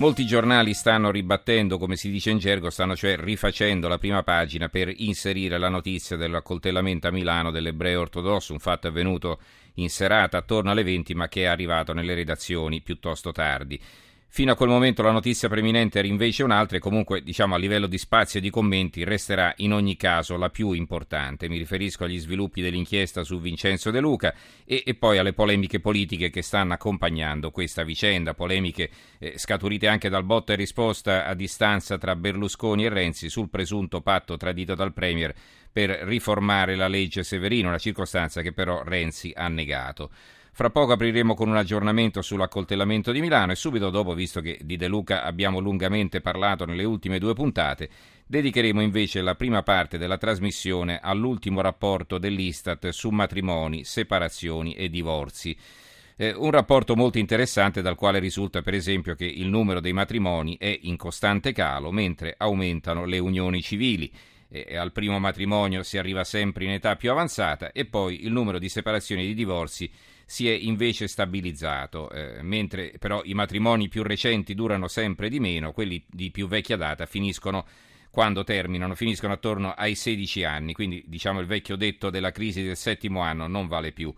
Molti giornali stanno ribattendo, come si dice in gergo, stanno cioè rifacendo la prima pagina per inserire la notizia dell'accoltellamento a Milano dell'ebreo ortodosso, un fatto avvenuto in serata attorno alle 20 ma che è arrivato nelle redazioni piuttosto tardi. Fino a quel momento la notizia preminente era invece un'altra e comunque diciamo a livello di spazio e di commenti resterà in ogni caso la più importante. Mi riferisco agli sviluppi dell'inchiesta su Vincenzo De Luca e, e poi alle polemiche politiche che stanno accompagnando questa vicenda, polemiche eh, scaturite anche dal botta e risposta a distanza tra Berlusconi e Renzi sul presunto patto tradito dal Premier per riformare la legge Severino, una circostanza che però Renzi ha negato. Fra poco apriremo con un aggiornamento sull'accoltellamento di Milano e subito dopo, visto che di De Luca abbiamo lungamente parlato nelle ultime due puntate, dedicheremo invece la prima parte della trasmissione all'ultimo rapporto dell'Istat su matrimoni, separazioni e divorzi. Eh, un rapporto molto interessante dal quale risulta per esempio che il numero dei matrimoni è in costante calo mentre aumentano le unioni civili. E al primo matrimonio si arriva sempre in età più avanzata e poi il numero di separazioni e di divorzi si è invece stabilizzato, eh, mentre però i matrimoni più recenti durano sempre di meno, quelli di più vecchia data finiscono quando terminano, finiscono attorno ai 16 anni, quindi diciamo il vecchio detto della crisi del settimo anno non vale più.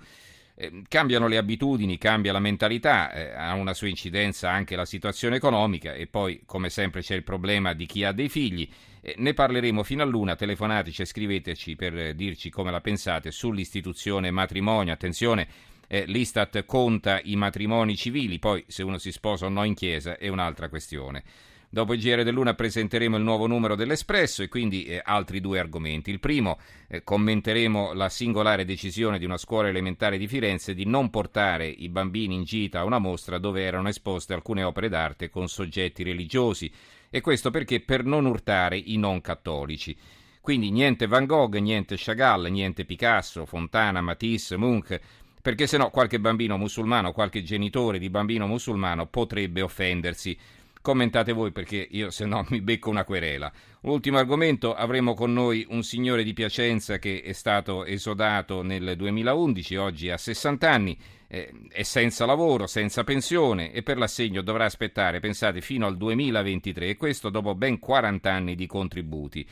Eh, cambiano le abitudini, cambia la mentalità, eh, ha una sua incidenza anche la situazione economica e poi come sempre c'è il problema di chi ha dei figli. Eh, ne parleremo fino a luna, telefonateci e scriveteci per dirci come la pensate sull'istituzione matrimonio. Attenzione, eh, l'Istat conta i matrimoni civili, poi se uno si sposa o no in chiesa è un'altra questione. Dopo il GR dell'Una presenteremo il nuovo numero dell'Espresso e quindi eh, altri due argomenti. Il primo, eh, commenteremo la singolare decisione di una scuola elementare di Firenze di non portare i bambini in gita a una mostra dove erano esposte alcune opere d'arte con soggetti religiosi. E questo perché per non urtare i non cattolici. Quindi niente Van Gogh, niente Chagall, niente Picasso, Fontana, Matisse, Munch, perché se no qualche bambino musulmano, qualche genitore di bambino musulmano potrebbe offendersi. Commentate voi perché io se no mi becco una querela. Ultimo argomento, avremo con noi un signore di Piacenza che è stato esodato nel 2011, oggi ha 60 anni, eh, è senza lavoro, senza pensione e per l'assegno dovrà aspettare, pensate, fino al 2023 e questo dopo ben 40 anni di contributi.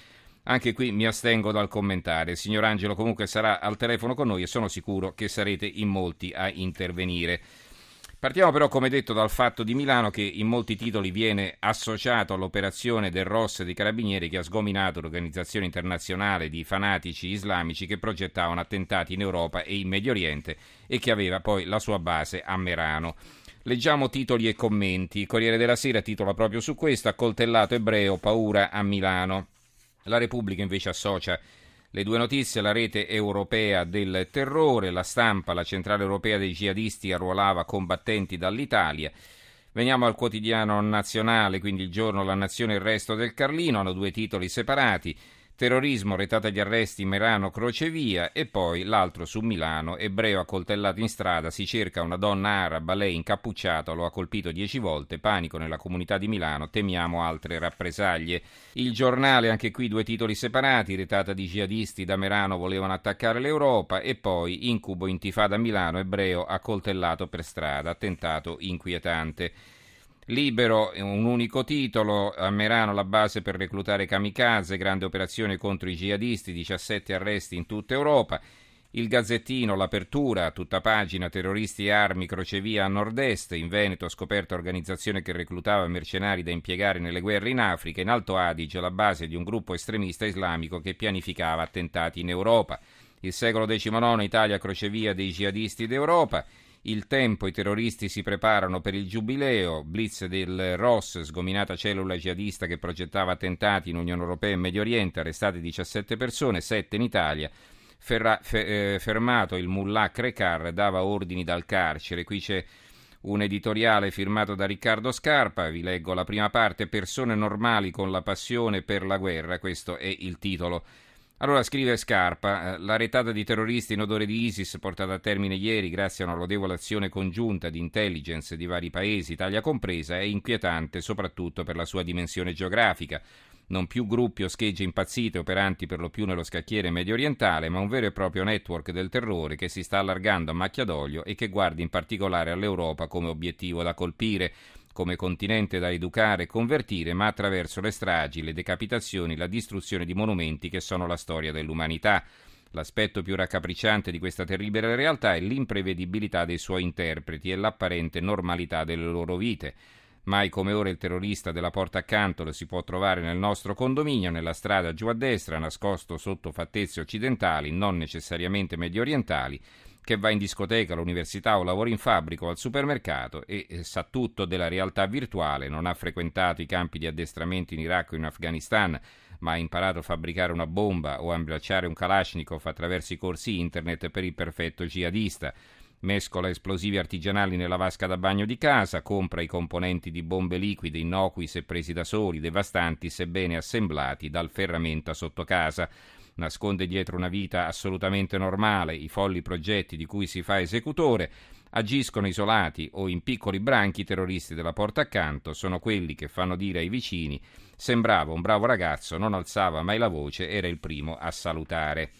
Anche qui mi astengo dal commentare. Il signor Angelo comunque sarà al telefono con noi e sono sicuro che sarete in molti a intervenire. Partiamo però, come detto, dal fatto di Milano che in molti titoli viene associato all'operazione del ROS dei Carabinieri che ha sgominato l'organizzazione internazionale di fanatici islamici che progettavano attentati in Europa e in Medio Oriente e che aveva poi la sua base a Merano. Leggiamo titoli e commenti. Corriere della Sera titola proprio su questo: Accoltellato ebreo, paura a Milano. La Repubblica invece associa le due notizie, la rete europea del terrore, la stampa, la centrale europea dei jihadisti arruolava combattenti dall'Italia. Veniamo al quotidiano nazionale, quindi il giorno La Nazione e il resto del Carlino, hanno due titoli separati. Terrorismo, retata agli arresti, Merano, crocevia e poi l'altro su Milano, ebreo accoltellato in strada, si cerca una donna araba, lei incappucciata, lo ha colpito dieci volte, panico nella comunità di Milano, temiamo altre rappresaglie. Il giornale, anche qui due titoli separati, retata di jihadisti da Merano volevano attaccare l'Europa e poi incubo intifada Milano, ebreo accoltellato per strada, attentato inquietante. Libero, un unico titolo, a Merano la base per reclutare kamikaze, grande operazione contro i jihadisti, 17 arresti in tutta Europa. Il Gazzettino, l'apertura, tutta pagina, terroristi e armi, crocevia a nord-est, in Veneto scoperta organizzazione che reclutava mercenari da impiegare nelle guerre in Africa, in Alto Adige la base di un gruppo estremista islamico che pianificava attentati in Europa. Il secolo XIX, Italia crocevia dei jihadisti d'Europa. Il tempo, i terroristi si preparano per il giubileo, blitz del Ross, sgominata cellula jihadista che progettava attentati in Unione Europea e Medio Oriente, arrestate 17 persone, 7 in Italia. Ferra, fe, eh, fermato il mullah Krekar, dava ordini dal carcere. Qui c'è un editoriale firmato da Riccardo Scarpa, vi leggo la prima parte, Persone normali con la passione per la guerra, questo è il titolo. Allora scrive Scarpa, eh, la retata di terroristi in odore di ISIS portata a termine ieri grazie a una lodevole azione congiunta di intelligence di vari paesi, Italia compresa, è inquietante soprattutto per la sua dimensione geografica. Non più gruppi o schegge impazzite operanti per lo più nello scacchiere medio orientale, ma un vero e proprio network del terrore che si sta allargando a macchia d'olio e che guarda in particolare all'Europa come obiettivo da colpire come continente da educare e convertire, ma attraverso le stragi, le decapitazioni, la distruzione di monumenti che sono la storia dell'umanità. L'aspetto più raccapricciante di questa terribile realtà è l'imprevedibilità dei suoi interpreti e l'apparente normalità delle loro vite. Mai come ora il terrorista della porta accanto lo si può trovare nel nostro condominio, nella strada giù a destra, nascosto sotto fattezze occidentali, non necessariamente medio orientali, che va in discoteca, all'università o lavora in fabbrica o al supermercato e eh, sa tutto della realtà virtuale, non ha frequentato i campi di addestramento in Iraq o in Afghanistan, ma ha imparato a fabbricare una bomba o a imbracciare un Kalashnikov attraverso i corsi internet per il perfetto jihadista. Mescola esplosivi artigianali nella vasca da bagno di casa, compra i componenti di bombe liquide innocui se presi da soli, devastanti sebbene assemblati dal ferramenta sotto casa. Nasconde dietro una vita assolutamente normale i folli progetti di cui si fa esecutore, agiscono isolati o in piccoli branchi i terroristi della porta accanto, sono quelli che fanno dire ai vicini sembrava un bravo ragazzo, non alzava mai la voce, era il primo a salutare.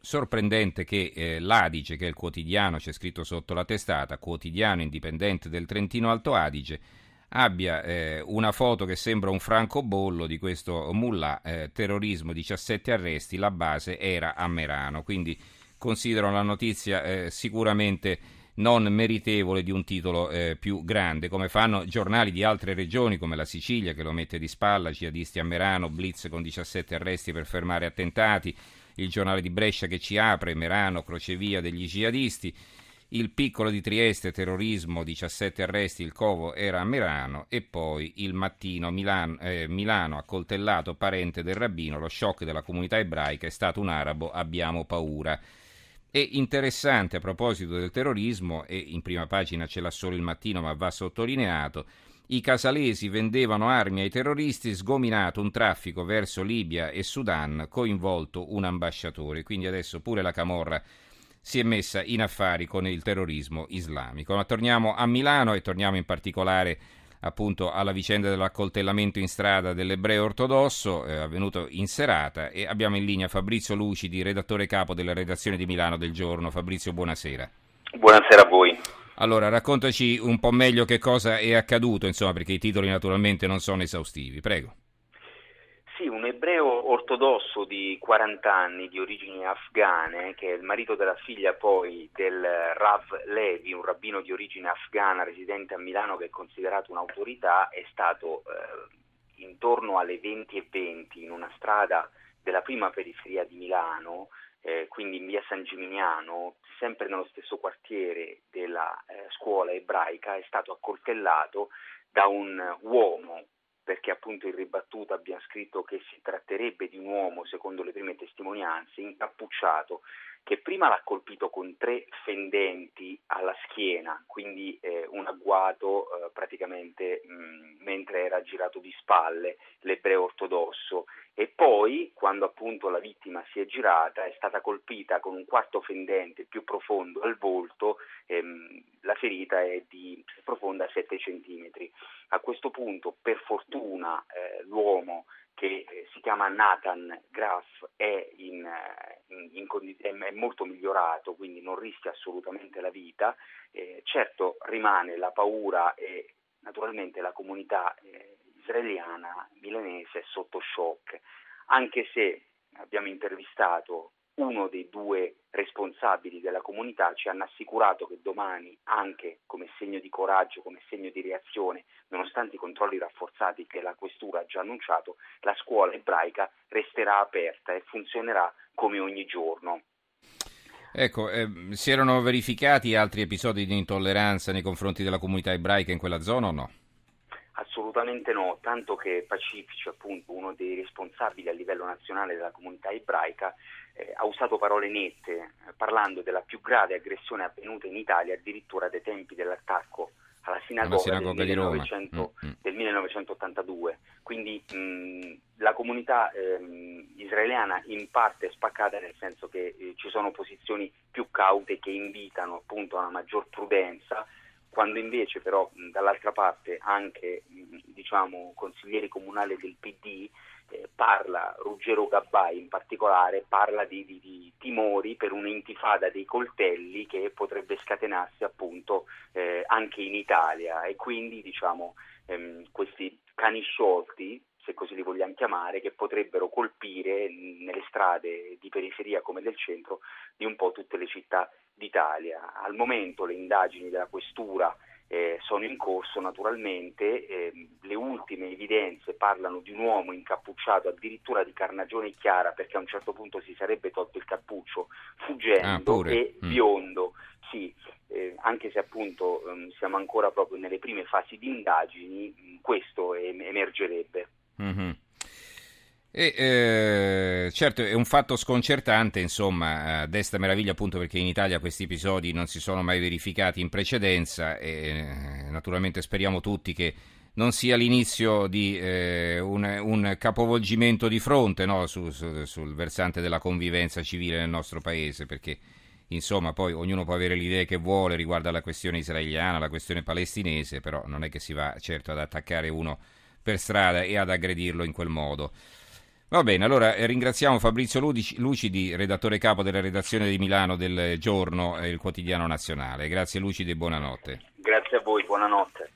Sorprendente che eh, l'Adige, che è il quotidiano, c'è scritto sotto la testata, quotidiano indipendente del Trentino Alto Adige, abbia eh, una foto che sembra un francobollo di questo mullah, eh, terrorismo, 17 arresti, la base era a Merano, quindi considero la notizia eh, sicuramente non meritevole di un titolo eh, più grande, come fanno giornali di altre regioni come la Sicilia che lo mette di spalla, jihadisti a Merano, blitz con 17 arresti per fermare attentati, il giornale di Brescia che ci apre, Merano, crocevia degli jihadisti, il piccolo di Trieste, terrorismo, 17 arresti, il covo era a Merano e poi il mattino Milano, eh, Milano accoltellato parente del rabbino, lo shock della comunità ebraica è stato un arabo, abbiamo paura. È interessante a proposito del terrorismo, e in prima pagina ce l'ha solo il mattino ma va sottolineato, i casalesi vendevano armi ai terroristi, sgominato un traffico verso Libia e Sudan, coinvolto un ambasciatore. Quindi adesso pure la Camorra si è messa in affari con il terrorismo islamico. Ma torniamo a Milano e torniamo in particolare appunto alla vicenda dell'accoltellamento in strada dell'ebreo ortodosso eh, avvenuto in serata e abbiamo in linea Fabrizio Lucidi, redattore capo della redazione di Milano del giorno. Fabrizio, buonasera. Buonasera a voi. Allora, raccontaci un po' meglio che cosa è accaduto, insomma, perché i titoli naturalmente non sono esaustivi. Prego. Sì, un ebreo ortodosso di 40 anni di origini afghane, che è il marito della figlia poi del Rav Levi, un rabbino di origine afghana residente a Milano che è considerato un'autorità, è stato eh, intorno alle 20 e 20 in una strada della prima periferia di Milano, eh, quindi in via San Gimignano, sempre nello stesso quartiere scuola ebraica, è stato accoltellato da un uomo perché appunto in ribattuta abbiamo scritto che si tratterebbe di un uomo, secondo le prime testimonianze, incappucciato, che prima l'ha colpito con tre fendenti alla schiena, quindi eh, un agguato eh, praticamente mh, mentre era girato di spalle l'ebreo ortodosso e poi quando appunto la vittima si è girata è stata colpita con un quarto fendente più profondo al volto, ehm, la ferita è di profonda 7 cm. A questo punto per fortuna eh, l'uomo che eh, si chiama Nathan Graff è, in, eh, in, in, è, molto migliorato, quindi non rischia assolutamente la vita. Eh, certo rimane la paura e naturalmente la comunità eh, israeliana milanese è sotto shock, anche se abbiamo intervistato uno dei due responsabili della comunità ci hanno assicurato che domani, anche come segno di coraggio, come segno di reazione, nonostante i controlli rafforzati che la questura ha già annunciato, la scuola ebraica resterà aperta e funzionerà come ogni giorno. Ecco, eh, si erano verificati altri episodi di intolleranza nei confronti della comunità ebraica in quella zona o no? Assolutamente no, tanto che Pacifici, appunto uno dei responsabili a livello nazionale della comunità ebraica, eh, ha usato parole nette eh, parlando della più grave aggressione avvenuta in Italia addirittura dai tempi dell'attacco alla sinagoga, sinagoga del, 1900, mm, mm. del, 1982. Quindi mh, la comunità eh, israeliana in parte è spaccata nel senso che eh, ci sono posizioni più caute che invitano appunto a una maggior prudenza quando invece però dall'altra parte anche diciamo, consiglieri comunali del PD eh, parla, Ruggero Gabbai in particolare, parla di, di, di, timori per un'intifada dei coltelli che potrebbe scatenarsi appunto eh, anche in Italia. E quindi diciamo ehm, questi cani sciolti se così li vogliamo chiamare, che potrebbero colpire nelle strade di periferia come del centro di un po' tutte le città d'Italia. Al momento le indagini della questura eh, sono in corso naturalmente, eh, le ultime evidenze parlano di un uomo incappucciato addirittura di carnagione chiara perché a un certo punto si sarebbe tolto il cappuccio fuggendo ah, e mm. biondo, sì, eh, anche se appunto ehm, siamo ancora proprio nelle prime fasi di indagini, questo emergerebbe. Mm-hmm. E, eh, certo è un fatto sconcertante, insomma, desta meraviglia appunto perché in Italia questi episodi non si sono mai verificati in precedenza e eh, naturalmente speriamo tutti che non sia l'inizio di eh, un, un, capovolgimento di fronte no, su, su, sul versante della convivenza civile nel nostro paese, perché insomma poi ognuno può avere l'idea che vuole riguardo alla questione israeliana, la questione palestinese, però non è che si va certo ad attaccare uno per strada e ad aggredirlo in quel modo. Va bene, allora eh, ringraziamo Fabrizio Lucidi, redattore capo della redazione di Milano del Giorno, il quotidiano nazionale. Grazie Lucidi e buonanotte. Grazie a voi, buonanotte.